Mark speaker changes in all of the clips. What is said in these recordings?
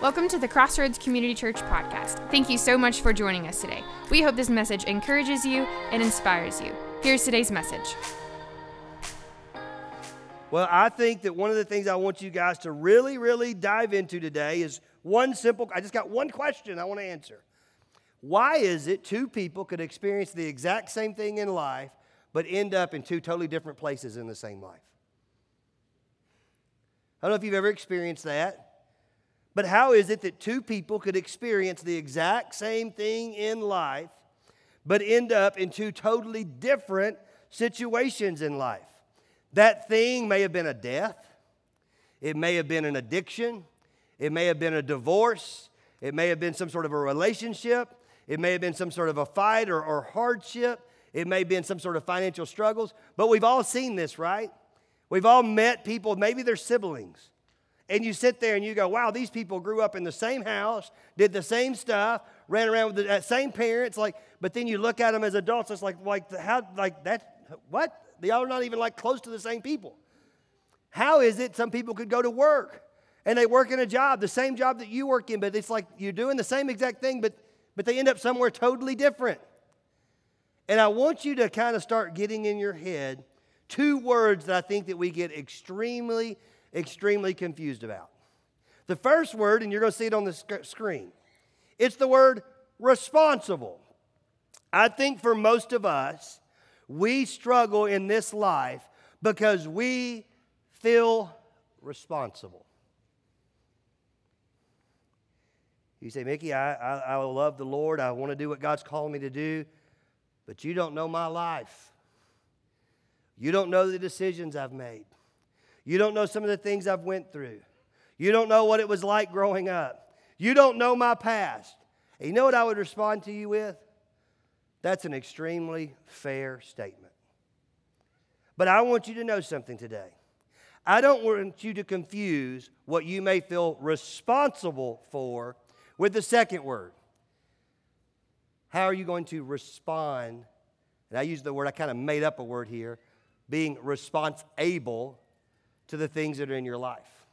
Speaker 1: Welcome to the Crossroads Community Church podcast. Thank you so much for joining us today. We hope this message encourages you and inspires you. Here's today's message.
Speaker 2: Well, I think that one of the things I want you guys to really, really dive into today is one simple, I just got one question I want to answer. Why is it two people could experience the exact same thing in life, but end up in two totally different places in the same life? I don't know if you've ever experienced that. But how is it that two people could experience the exact same thing in life, but end up in two totally different situations in life? That thing may have been a death, it may have been an addiction, it may have been a divorce, it may have been some sort of a relationship, it may have been some sort of a fight or, or hardship, it may have been some sort of financial struggles. But we've all seen this, right? We've all met people, maybe they're siblings and you sit there and you go, wow, these people grew up in the same house, did the same stuff, ran around with the same parents, like, but then you look at them as adults, it's like, like, how, like that, what? They are not even like close to the same people. How is it some people could go to work and they work in a job, the same job that you work in, but it's like you're doing the same exact thing, but, but they end up somewhere totally different. And I want you to kind of start getting in your head two words that I think that we get extremely extremely confused about. The first word, and you're going to see it on the sc- screen, it's the word responsible. I think for most of us, we struggle in this life because we feel responsible. You say, Mickey, I, I, I love the Lord. I want to do what God's calling me to do, but you don't know my life. You don't know the decisions I've made. You don't know some of the things I've went through. You don't know what it was like growing up. You don't know my past. And you know what I would respond to you with? That's an extremely fair statement. But I want you to know something today. I don't want you to confuse what you may feel responsible for with the second word. How are you going to respond? And I use the word, I kind of made up a word here, being responsible to the things that are in your life.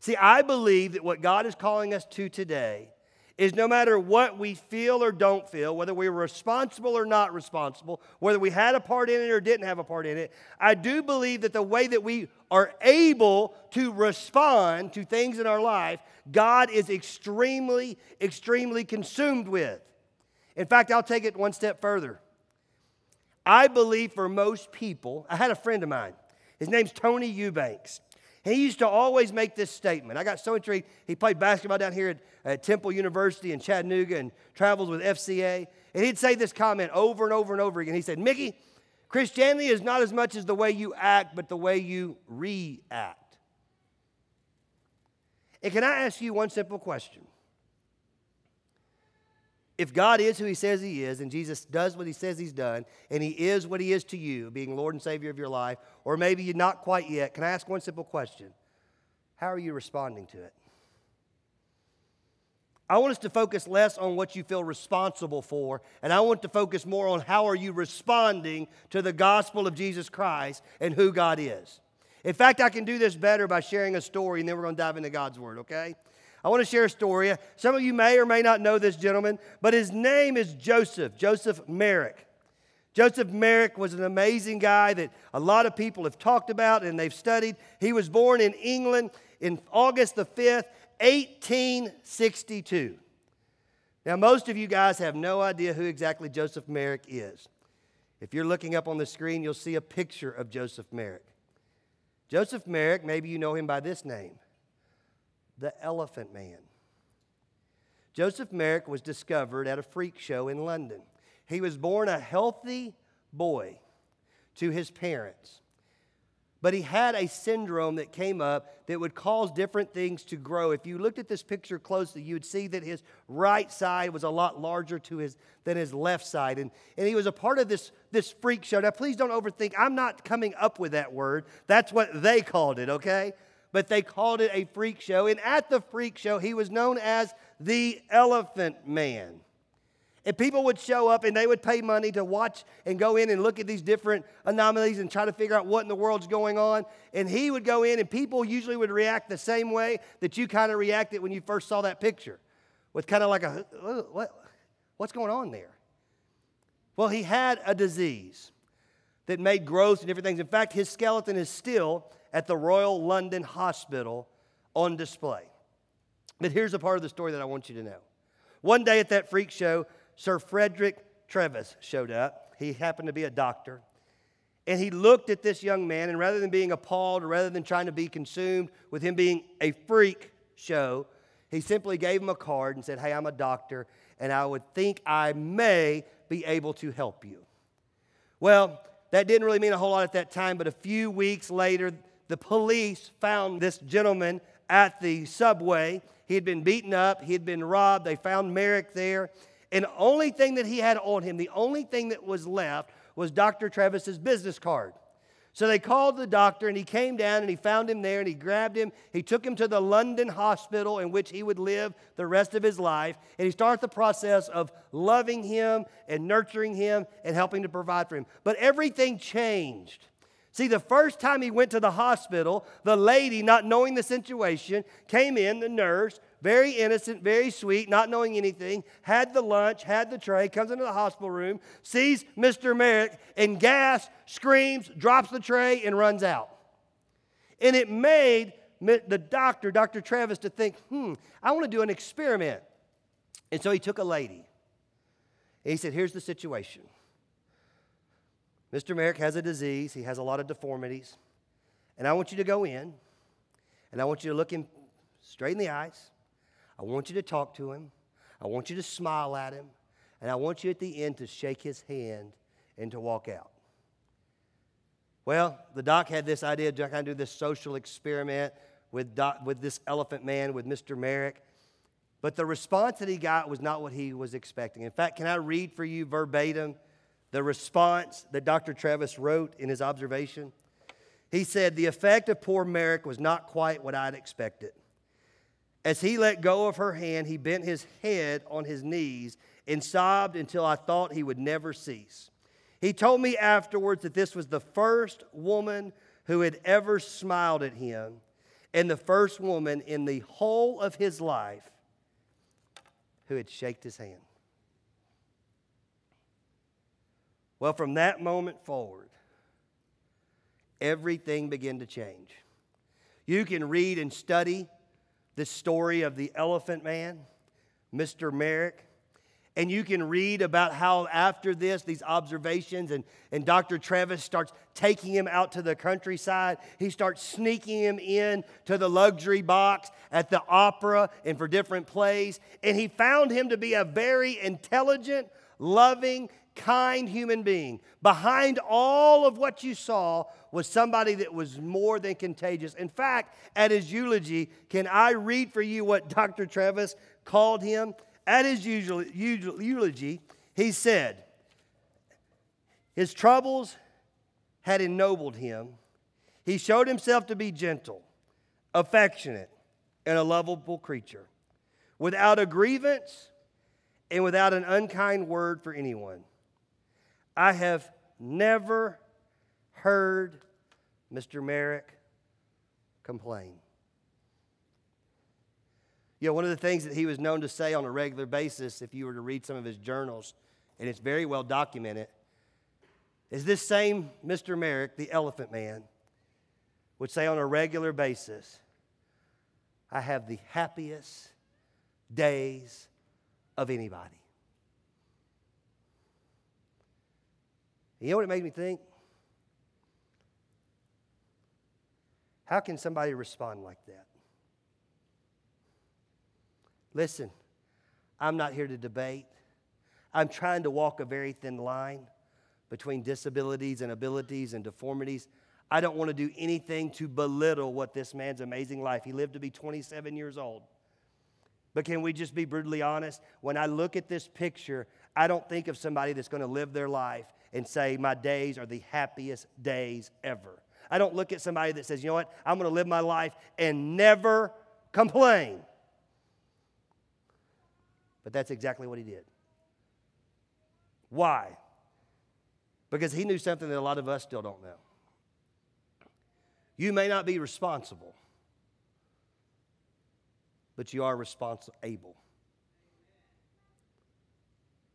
Speaker 2: See, I believe that what God is calling us to today is no matter what we feel or don't feel, whether we were responsible or not responsible, whether we had a part in it or didn't have a part in it, I do believe that the way that we are able to respond to things in our life, God is extremely, extremely consumed with. In fact, I'll take it one step further. I believe for most people, I had a friend of mine. His name's Tony Eubanks. He used to always make this statement. I got so intrigued. He played basketball down here at, at, Temple University in Chattanooga and travels with FCA. And he'd say this comment over and over and over again. He said, Mickey, Christianity is not as much as the way you act, but the way you react. And can I ask you one simple question? If God is who he says he is, and Jesus does what he says he's done, and he is what he is to you, being Lord and Savior of your life, or maybe you're not quite yet, can I ask one simple question? How are you responding to it? I want us to focus less on what you feel responsible for, and I want to focus more on how are you responding to the gospel of Jesus Christ and who God is. In fact, I can do this better by sharing a story, and then we're going to dive into God's word, okay? I want to share a story. Some of you may or may not know this gentleman, but his name is Joseph, Joseph Merrick. Joseph Merrick was an amazing guy that a lot of people have talked about and they've studied. He was born in England in August the 5th, 1862. Now, most of you guys have no idea who exactly Joseph Merrick is. If you're looking up on the screen, you'll see a picture of Joseph Merrick. Joseph Merrick, maybe you know him by this name the Elephant Man. Joseph Merrick was discovered at a freak show in London. He was born a healthy boy to his parents. But he had a syndrome that came up that would cause different things to grow. If you looked at this picture closely, you would see that his right side was a lot larger to his, than his left side. And, and he was a part of this, this freak show. Now, please don't overthink. I'm not coming up with that word. That's what they called it, okay? But they called it a freak show. And at the freak show, he was known as the Elephant Man. And people would show up and they would pay money to watch and go in and look at these different anomalies and try to figure out what in the world's going on. And he would go in, and people usually would react the same way that you kind of reacted when you first saw that picture, with kind of like a, what, what's going on there? Well, he had a disease that made growths and different things. In fact, his skeleton is still at the Royal London Hospital on display. But here's a part of the story that I want you to know. One day at that freak show, Sir Frederick Treves showed up. He happened to be a doctor. And he looked at this young man, and rather than being appalled, rather than trying to be consumed with him being a freak show, he simply gave him a card and said, Hey, I'm a doctor, and I would think I may be able to help you. Well, that didn't really mean a whole lot at that time, but a few weeks later, the police found this gentleman at the subway. He had been beaten up, he had been robbed. They found Merrick there. And the only thing that he had on him, the only thing that was left, was Dr. Travis's business card. So they called the doctor and he came down and he found him there and he grabbed him. He took him to the London hospital in which he would live the rest of his life. And he started the process of loving him and nurturing him and helping to provide for him. But everything changed. See, the first time he went to the hospital, the lady, not knowing the situation, came in, the nurse, very innocent, very sweet, not knowing anything, had the lunch, had the tray, comes into the hospital room, sees Mr. Merrick, and gasps, screams, drops the tray, and runs out. And it made the doctor, Dr. Travis, to think, hmm, I want to do an experiment. And so he took a lady. And he said, Here's the situation. Mr. Merrick has a disease, he has a lot of deformities. And I want you to go in, and I want you to look him straight in the eyes. I want you to talk to him. I want you to smile at him. And I want you at the end to shake his hand and to walk out. Well, the doc had this idea to kind of do this social experiment with, doc, with this elephant man, with Mr. Merrick. But the response that he got was not what he was expecting. In fact, can I read for you verbatim the response that Dr. Travis wrote in his observation? He said, The effect of poor Merrick was not quite what I'd expected. As he let go of her hand, he bent his head on his knees and sobbed until I thought he would never cease. He told me afterwards that this was the first woman who had ever smiled at him and the first woman in the whole of his life who had shaken his hand. Well, from that moment forward, everything began to change. You can read and study the story of the elephant man, Mr. Merrick. And you can read about how after this, these observations, and, and Dr. Treves starts taking him out to the countryside. He starts sneaking him in to the luxury box at the opera and for different plays. And he found him to be a very intelligent, loving, kind human being. Behind all of what you saw was somebody that was more than contagious. In fact, at his eulogy, can I read for you what Dr. Treves called him? At his eulogy, he said, His troubles had ennobled him. He showed himself to be gentle, affectionate, and a lovable creature, without a grievance and without an unkind word for anyone. I have never heard Mr. Merrick complain. You know, one of the things that he was known to say on a regular basis, if you were to read some of his journals, and it's very well documented, is this same Mr. Merrick, the elephant man, would say on a regular basis, I have the happiest days of anybody. You know what it made me think? How can somebody respond like that? Listen, I'm not here to debate. I'm trying to walk a very thin line between disabilities and abilities and deformities. I don't want to do anything to belittle what this man's amazing life. He lived to be 27 years old. But can we just be brutally honest? When I look at this picture, I don't think of somebody that's going to live their life and say, My days are the happiest days ever. I don't look at somebody that says, You know what? I'm going to live my life and never complain. But that's exactly what he did. Why? Because he knew something that a lot of us still don't know. You may not be responsible, but you are responsible.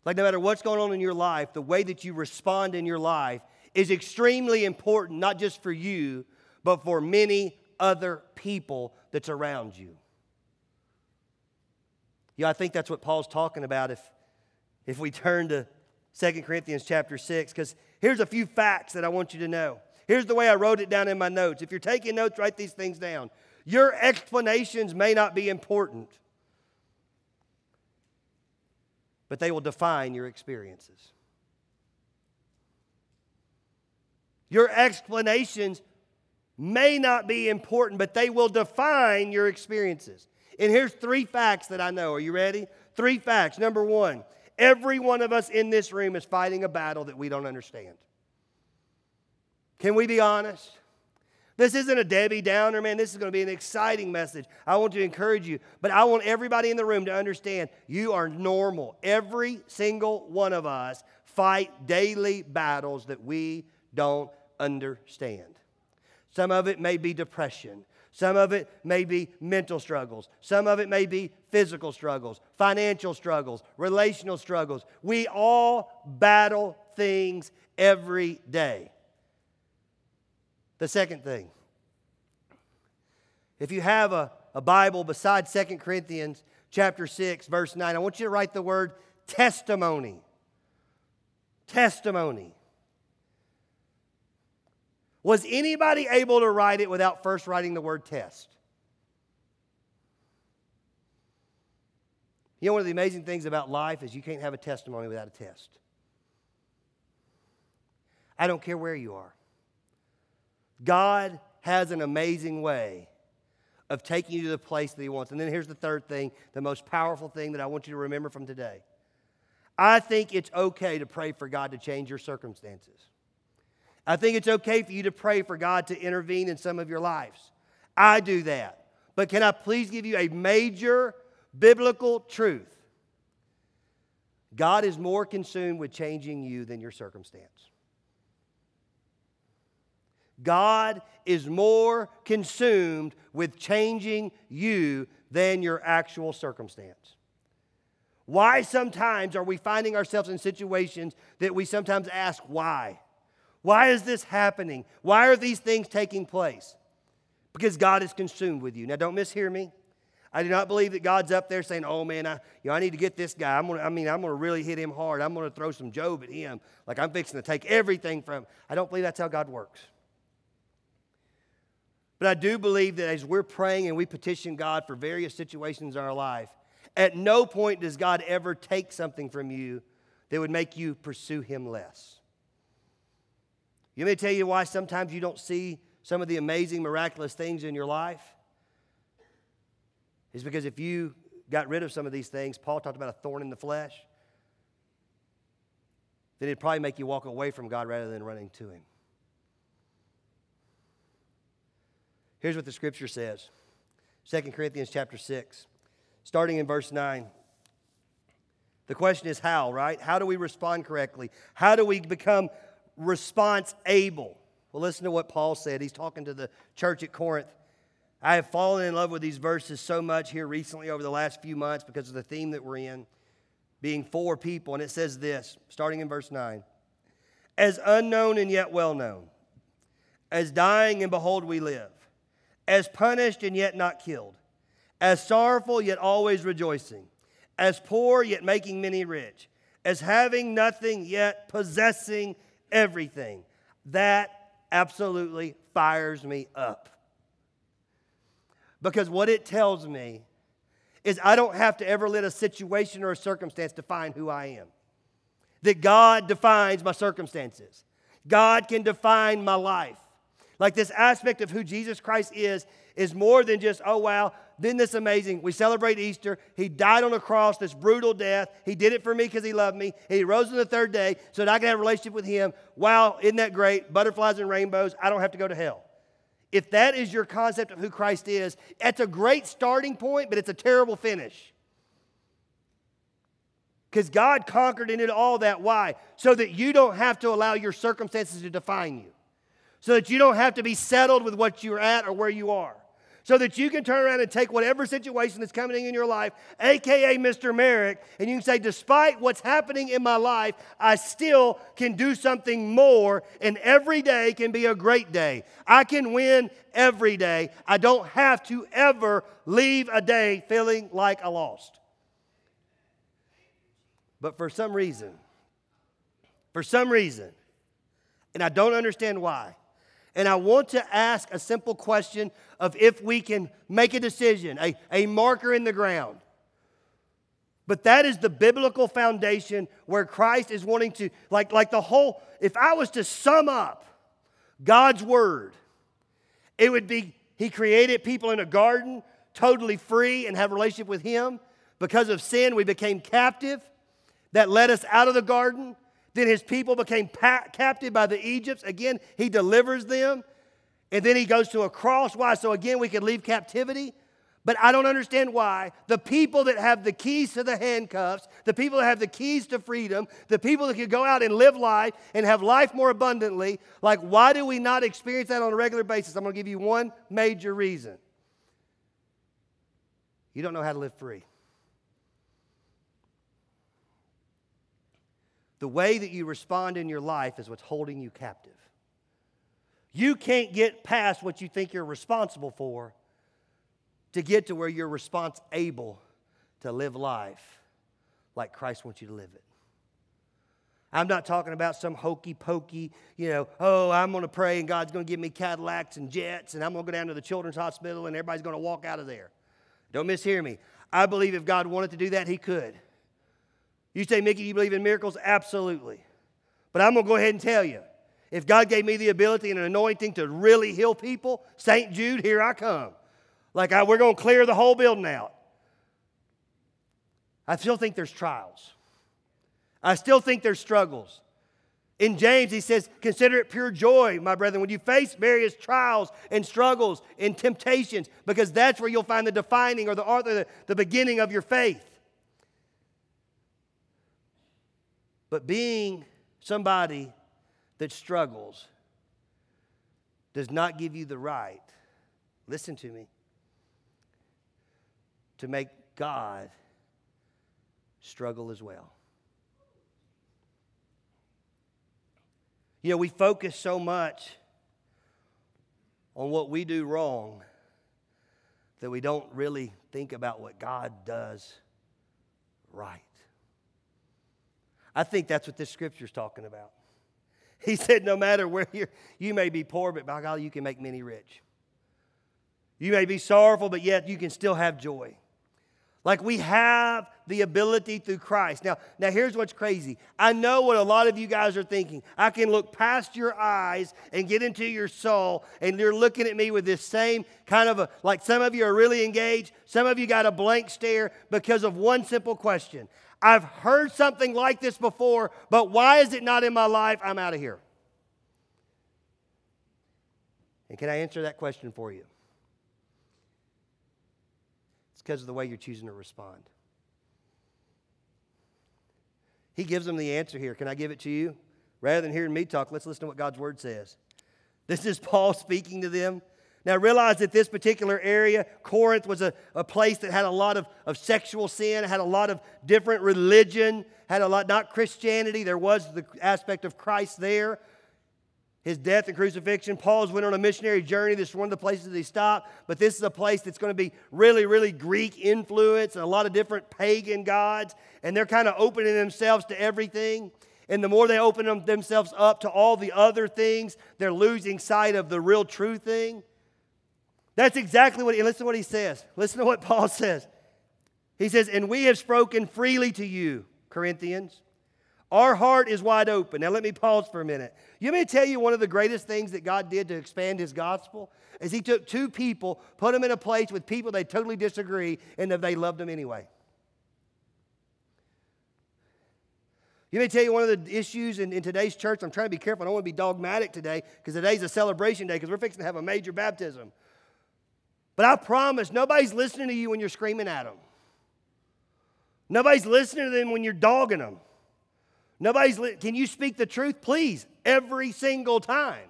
Speaker 2: Like, no matter what's going on in your life, the way that you respond in your life is extremely important, not just for you, but for many other people that's around you. Yeah, I think that's what Paul's talking about if, if we turn to 2 Corinthians chapter 6, because here's a few facts that I want you to know. Here's the way I wrote it down in my notes. If you're taking notes, write these things down. Your explanations may not be important, but they will define your experiences. Your explanations may not be important, but they will define your experiences. And here's three facts that I know. Are you ready? Three facts. Number one, every one of us in this room is fighting a battle that we don't understand. Can we be honest? This isn't a Debbie Downer, man. This is going to be an exciting message. I want to encourage you, but I want everybody in the room to understand you are normal. Every single one of us fight daily battles that we don't understand. Some of it may be depression. Some of it may be mental struggles. Some of it may be physical struggles, financial struggles, relational struggles. We all battle things every day. The second thing, if you have a, a Bible besides Second Corinthians chapter 6, verse 9, I want you to write the word testimony. Testimony. Was anybody able to write it without first writing the word test? You know, one of the amazing things about life is you can't have a testimony without a test. I don't care where you are. God has an amazing way of taking you to the place that He wants. And then here's the third thing, the most powerful thing that I want you to remember from today. I think it's okay to pray for God to change your circumstances. I think it's okay for you to pray for God to intervene in some of your lives. I do that. But can I please give you a major biblical truth? God is more consumed with changing you than your circumstance. God is more consumed with changing you than your actual circumstance. Why sometimes are we finding ourselves in situations that we sometimes ask why? Why is this happening? Why are these things taking place? Because God is consumed with you. Now, don't mishear me. I do not believe that God's up there saying, "Oh man, I, you know, I need to get this guy. I'm gonna, I mean, I'm going to really hit him hard. I'm going to throw some Job at him, like I'm fixing to take everything from." Him. I don't believe that's how God works. But I do believe that as we're praying and we petition God for various situations in our life, at no point does God ever take something from you that would make you pursue Him less. You may tell you why sometimes you don't see some of the amazing, miraculous things in your life. Is because if you got rid of some of these things, Paul talked about a thorn in the flesh, then it'd probably make you walk away from God rather than running to Him. Here's what the scripture says 2 Corinthians chapter 6, starting in verse 9. The question is how, right? How do we respond correctly? How do we become response able. Well, listen to what Paul said. He's talking to the church at Corinth. I have fallen in love with these verses so much here recently over the last few months because of the theme that we're in, being for people. And it says this, starting in verse 9 As unknown and yet well known, as dying and behold we live, as punished and yet not killed, as sorrowful yet always rejoicing, as poor yet making many rich, as having nothing yet possessing everything. That absolutely fires me up. Because what it tells me is I don't have to ever let a situation or a circumstance define who I am. That God defines my circumstances, God can define my life. Like this aspect of who Jesus Christ is, is more than just, oh, wow, then this amazing. We celebrate Easter. He died on a cross, this brutal death. He did it for me because he loved me. He rose on the third day so that I can have a relationship with him. Wow, isn't that great? Butterflies and rainbows. I don't have to go to hell. If that is your concept of who Christ is, that's a great starting point, but it's a terrible finish. Because God conquered and did all that. Why? So that you don't have to allow your circumstances to define you. So that you don't have to be settled with what you're at or where you are so that you can turn around and take whatever situation that's coming in your life, aka Mr. Merrick, and you can say, despite what's happening in my life, I still can do something more, and every day can be a great day. I can win every day. I don't have to ever leave a day feeling like I lost. But for some reason, for some reason, and I don't understand why, and I want to ask a simple question of if we can make a decision, a, a marker in the ground. But that is the biblical foundation where Christ is wanting to, like, like the whole, if I was to sum up God's word, it would be He created people in a garden totally free and have relationship with Him. Because of sin, we became captive. That led us out of the garden. Then his people became pa- captive by the Egypts. Again, he delivers them. And then he goes to a cross. Why? So again, we can leave captivity. But I don't understand why the people that have the keys to the handcuffs, the people that have the keys to freedom, the people that can go out and live life and have life more abundantly, like why do we not experience that on a regular basis? I'm going to give you one major reason. You don't know how to live free. The way that you respond in your life is what's holding you captive. You can't get past what you think you're responsible for to get to where you're response able to live life like Christ wants you to live it. I'm not talking about some hokey pokey, you know, oh, I'm going to pray and God's going to give me Cadillacs and jets and I'm going to go down to the children's hospital and everybody's going to walk out of there. Don't mishear me. I believe if God wanted to do that, He could. You say, Mickey, you believe in miracles? Absolutely. But I'm going to go ahead and tell you if God gave me the ability and an anointing to really heal people, St. Jude, here I come. Like I, we're going to clear the whole building out. I still think there's trials. I still think there's struggles. In James, he says, Consider it pure joy, my brethren, when you face various trials and struggles and temptations, because that's where you'll find the defining or the, or the, the beginning of your faith. But being somebody that struggles does not give you the right, listen to me, to make God struggle as well. You know, we focus so much on what we do wrong that we don't really think about what God does right. I think that's what this scripture is talking about. He said, No matter where you're, you may be poor, but by God, you can make many rich. You may be sorrowful, but yet you can still have joy. Like we have the ability through Christ. Now, now here's what's crazy. I know what a lot of you guys are thinking. I can look past your eyes and get into your soul, and you're looking at me with this same kind of a like some of you are really engaged, some of you got a blank stare because of one simple question. I've heard something like this before, but why is it not in my life? I'm out of here. And can I answer that question for you? It's because of the way you're choosing to respond. He gives them the answer here. Can I give it to you? Rather than hearing me talk, let's listen to what God's word says. This is Paul speaking to them. Now, realize that this particular area, Corinth, was a, a place that had a lot of, of sexual sin, had a lot of different religion, had a lot, not Christianity, there was the aspect of Christ there. His death and crucifixion. Paul's went on a missionary journey. This is one of the places that he stopped. But this is a place that's going to be really, really Greek influence and a lot of different pagan gods. And they're kind of opening themselves to everything. And the more they open them, themselves up to all the other things, they're losing sight of the real true thing. That's exactly what, listen to what he says. Listen to what Paul says. He says, And we have spoken freely to you, Corinthians. Our heart is wide open. Now, let me pause for a minute. You may tell you one of the greatest things that God did to expand his gospel is he took two people, put them in a place with people they totally disagree, and they loved them anyway. You may tell you one of the issues in, in today's church. I'm trying to be careful. I don't want to be dogmatic today because today's a celebration day because we're fixing to have a major baptism. But I promise nobody's listening to you when you're screaming at them. Nobody's listening to them when you're dogging them. Nobody's, li- can you speak the truth? Please, every single time.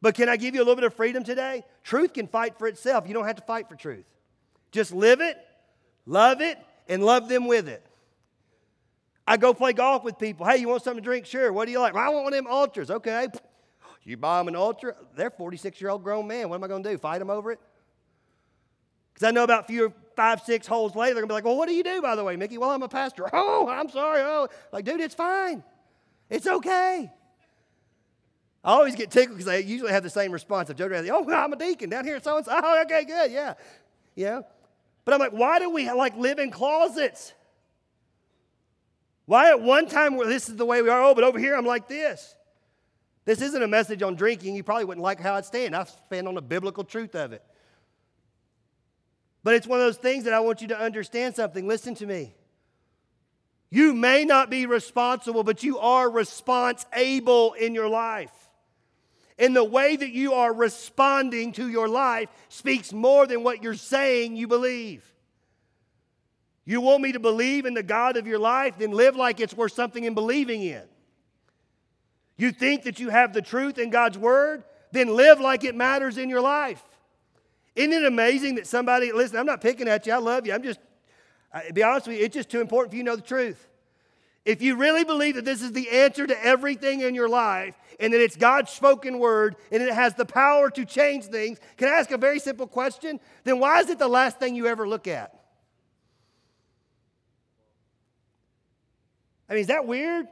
Speaker 2: But can I give you a little bit of freedom today? Truth can fight for itself. You don't have to fight for truth. Just live it, love it, and love them with it. I go play golf with people. Hey, you want something to drink? Sure. What do you like? Well, I want one of them ultras. Okay. You buy them an ultra. They're 46 year old grown man. What am I going to do? Fight them over it? Because I know about few, five, six holes later, they're going to be like, well, what do you do, by the way, Mickey? Well, I'm a pastor. Oh, I'm sorry. Oh, like, dude, it's fine. It's okay. I always get tickled because I usually have the same response. If Joe oh, I'm a deacon down here so and so. Oh, okay, good, yeah. Yeah. But I'm like, why do we like live in closets? Why at one time this is the way we are, oh, but over here I'm like this? This isn't a message on drinking. You probably wouldn't like how I'd stand. I stand on the biblical truth of it. But it's one of those things that I want you to understand something. Listen to me. You may not be responsible, but you are response able in your life. And the way that you are responding to your life speaks more than what you're saying you believe. You want me to believe in the God of your life? Then live like it's worth something in believing in. You think that you have the truth in God's word? Then live like it matters in your life. Isn't it amazing that somebody, listen, I'm not picking at you, I love you. I'm just, I, be honest with you, it's just too important for you to know the truth. If you really believe that this is the answer to everything in your life and that it's God's spoken word and it has the power to change things, can I ask a very simple question? Then why is it the last thing you ever look at? I mean, is that weird?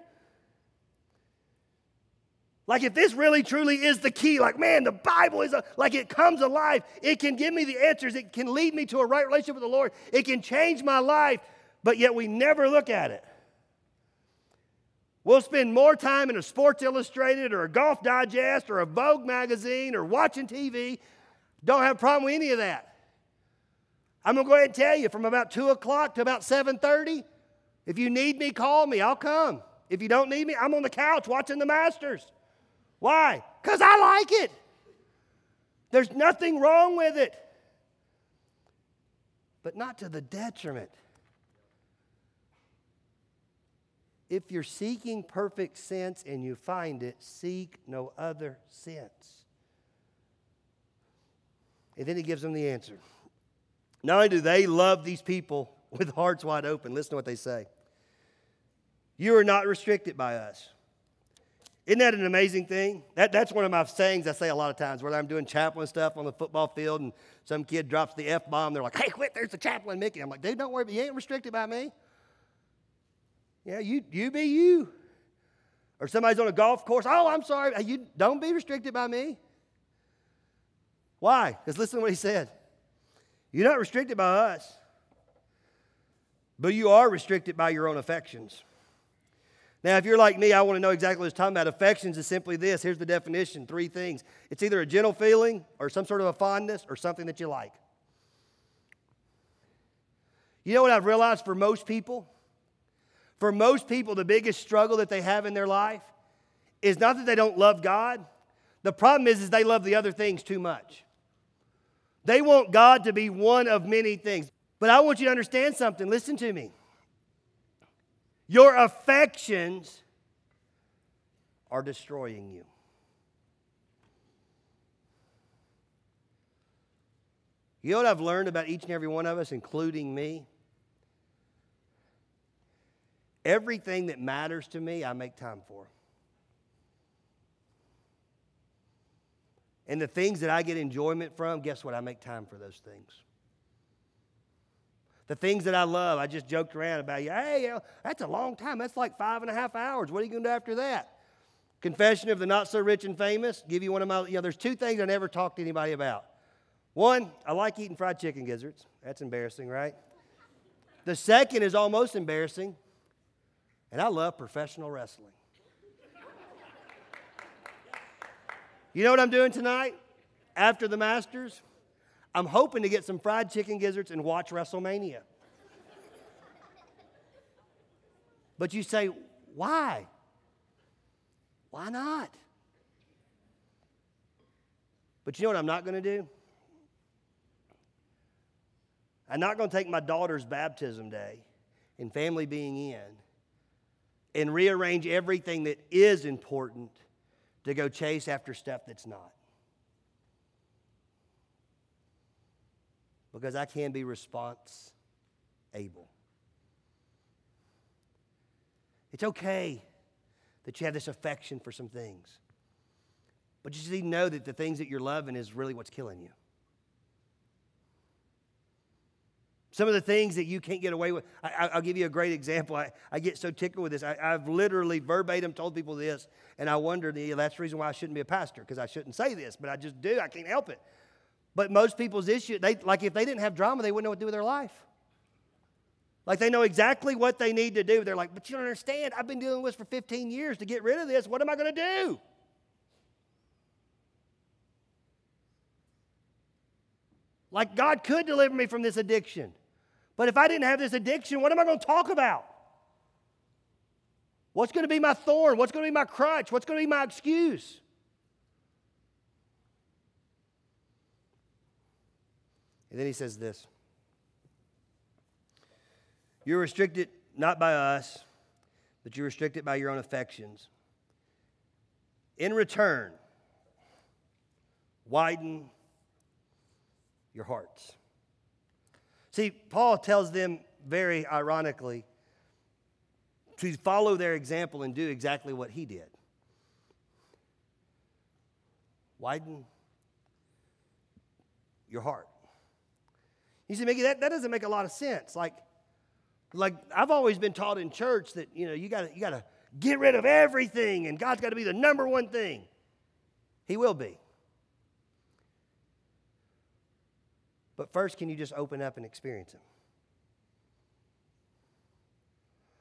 Speaker 2: Like, if this really truly is the key, like, man, the Bible is a, like it comes alive, it can give me the answers, it can lead me to a right relationship with the Lord, it can change my life, but yet we never look at it. We'll spend more time in a Sports Illustrated or a Golf Digest or a Vogue magazine or watching TV. Don't have a problem with any of that. I'm gonna go ahead and tell you from about 2 o'clock to about 7:30, if you need me, call me, I'll come. If you don't need me, I'm on the couch watching the Masters. Why? Because I like it. There's nothing wrong with it, but not to the detriment. If you're seeking perfect sense and you find it, seek no other sense. And then he gives them the answer. Not only do they love these people with hearts wide open, listen to what they say. You are not restricted by us. Isn't that an amazing thing? That, that's one of my sayings I say a lot of times, whether I'm doing chaplain stuff on the football field and some kid drops the F bomb, they're like, hey, quit, there's the chaplain, Mickey. I'm like, dude, don't worry, you ain't restricted by me. Yeah, you, you be you. Or somebody's on a golf course, oh, I'm sorry, you don't be restricted by me. Why? Because listen to what he said. You're not restricted by us, but you are restricted by your own affections. Now, if you're like me, I want to know exactly what it's talking about. Affections is simply this. Here's the definition three things it's either a gentle feeling, or some sort of a fondness, or something that you like. You know what I've realized for most people? For most people, the biggest struggle that they have in their life is not that they don't love God. The problem is, is they love the other things too much. They want God to be one of many things. But I want you to understand something. Listen to me. Your affections are destroying you. You know what I've learned about each and every one of us, including me? Everything that matters to me, I make time for. And the things that I get enjoyment from, guess what? I make time for those things. The things that I love, I just joked around about you. Hey, that's a long time. That's like five and a half hours. What are you going to do after that? Confession of the Not So Rich and Famous. Give you one of my, you know, there's two things I never talk to anybody about. One, I like eating fried chicken gizzards. That's embarrassing, right? The second is almost embarrassing, and I love professional wrestling. You know what I'm doing tonight after the Masters? I'm hoping to get some fried chicken gizzards and watch WrestleMania. but you say, why? Why not? But you know what I'm not going to do? I'm not going to take my daughter's baptism day and family being in and rearrange everything that is important to go chase after stuff that's not. Because I can be response able. It's okay that you have this affection for some things. But you just need to know that the things that you're loving is really what's killing you. Some of the things that you can't get away with. I, will give you a great example. I, I get so tickled with this. I, have literally verbatim told people this, and I wondered, yeah, that's the reason why I shouldn't be a pastor, because I shouldn't say this, but I just do. I can't help it. But most people's issue, they, like if they didn't have drama, they wouldn't know what to do with their life. Like they know exactly what they need to do. They're like, but you don't understand. I've been dealing with this for 15 years to get rid of this. What am I going to do? Like God could deliver me from this addiction. But if I didn't have this addiction, what am I going to talk about? What's going to be my thorn? What's going to be my crutch? What's going to be my excuse? And then he says this You're restricted not by us, but you're restricted by your own affections. In return, widen your hearts. See, Paul tells them very ironically to follow their example and do exactly what he did. Widen your heart. You see, Mickey, that, that doesn't make a lot of sense. Like, like I've always been taught in church that you know you gotta you gotta get rid of everything and God's got to be the number one thing. He will be. But first, can you just open up and experience Him?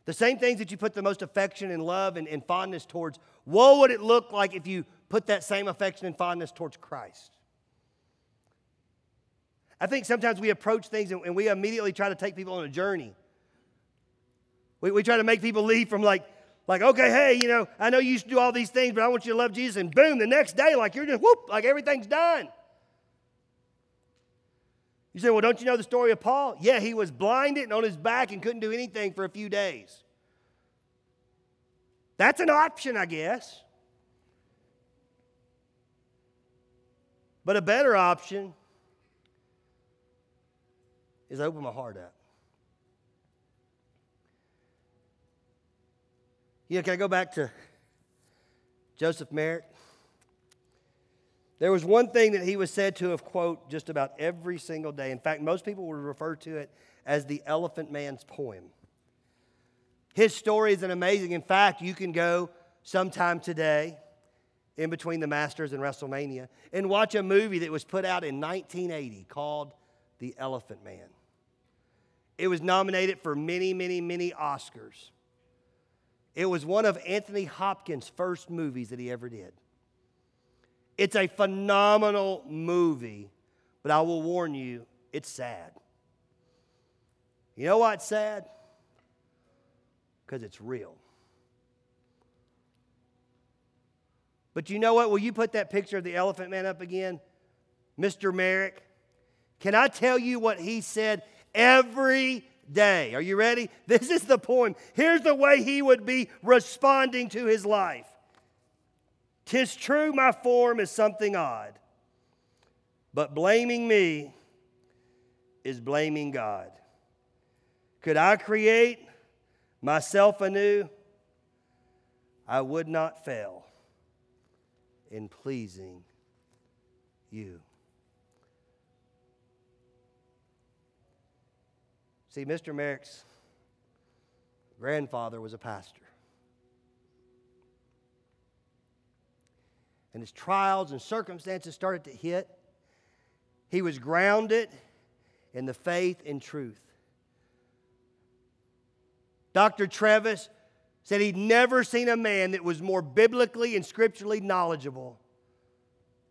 Speaker 2: The same things that you put the most affection and love and, and fondness towards, what would it look like if you put that same affection and fondness towards Christ? I think sometimes we approach things and, and we immediately try to take people on a journey. We, we try to make people leave from like, like, okay, hey, you know, I know you used to do all these things, but I want you to love Jesus. And boom, the next day, like you're just whoop, like everything's done. You say, well, don't you know the story of Paul? Yeah, he was blinded and on his back and couldn't do anything for a few days. That's an option, I guess. But a better option is open my heart up. You know, can I go back to Joseph Merrick? There was one thing that he was said to have, quote, just about every single day. In fact, most people would refer to it as the Elephant Man's poem. His story is an amazing. In fact, you can go sometime today in between the Masters and WrestleMania and watch a movie that was put out in 1980 called The Elephant Man. It was nominated for many, many, many Oscars. It was one of Anthony Hopkins' first movies that he ever did. It's a phenomenal movie, but I will warn you, it's sad. You know why it's sad? Because it's real. But you know what? Will you put that picture of the elephant man up again? Mr. Merrick? Can I tell you what he said every day? Are you ready? This is the poem. Here's the way he would be responding to his life. Tis true my form is something odd, but blaming me is blaming God. Could I create myself anew? I would not fail in pleasing you. See, Mr. Merrick's grandfather was a pastor. and his trials and circumstances started to hit, he was grounded in the faith and truth. Dr. Travis said he'd never seen a man that was more biblically and scripturally knowledgeable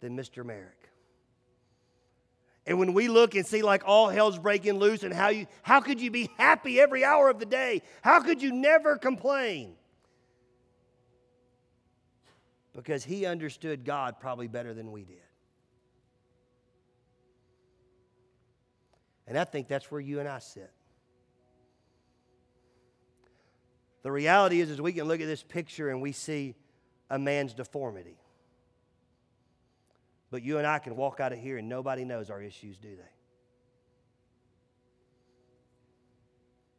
Speaker 2: than Mr. Merrick. And when we look and see like all hell's breaking loose and how you how could you be happy every hour of the day? How could you never complain? because he understood God probably better than we did. And I think that's where you and I sit. The reality is, is we can look at this picture and we see a man's deformity. But you and I can walk out of here and nobody knows our issues, do they?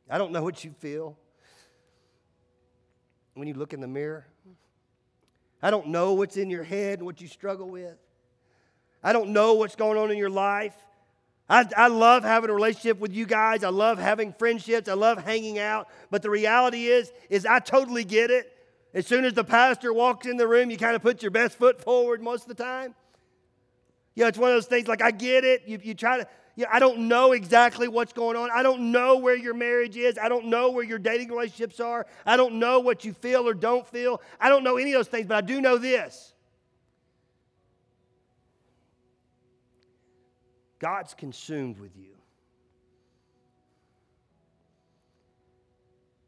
Speaker 2: I don't know what you feel when you look in the mirror. I don't know what's in your head and what you struggle with. I don't know what's going on in your life. I, I love having a relationship with you guys. I love having friendships. I love hanging out. But the reality is, is I totally get it. As soon as the pastor walks in the room, you kind of put your best foot forward most of the time. Yeah, it's one of those things like I get it. You, you try to, yeah, I don't know exactly what's going on. I don't know where your marriage is. I don't know where your dating relationships are. I don't know what you feel or don't feel. I don't know any of those things, but I do know this. God's consumed with you.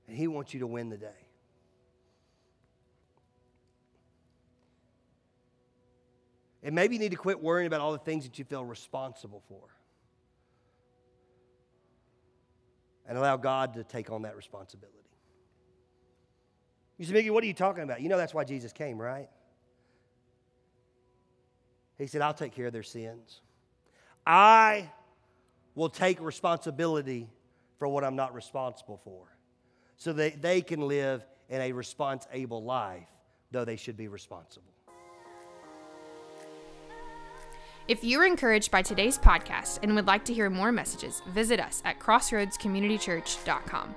Speaker 2: And He wants you to win the day. And maybe you need to quit worrying about all the things that you feel responsible for. And allow God to take on that responsibility. You say, Mickey, what are you talking about? You know that's why Jesus came, right? He said, I'll take care of their sins. I will take responsibility for what I'm not responsible for so that they can live in a responsible life, though they should be responsible.
Speaker 1: If you were encouraged by today's podcast and would like to hear more messages, visit us at crossroadscommunitychurch.com.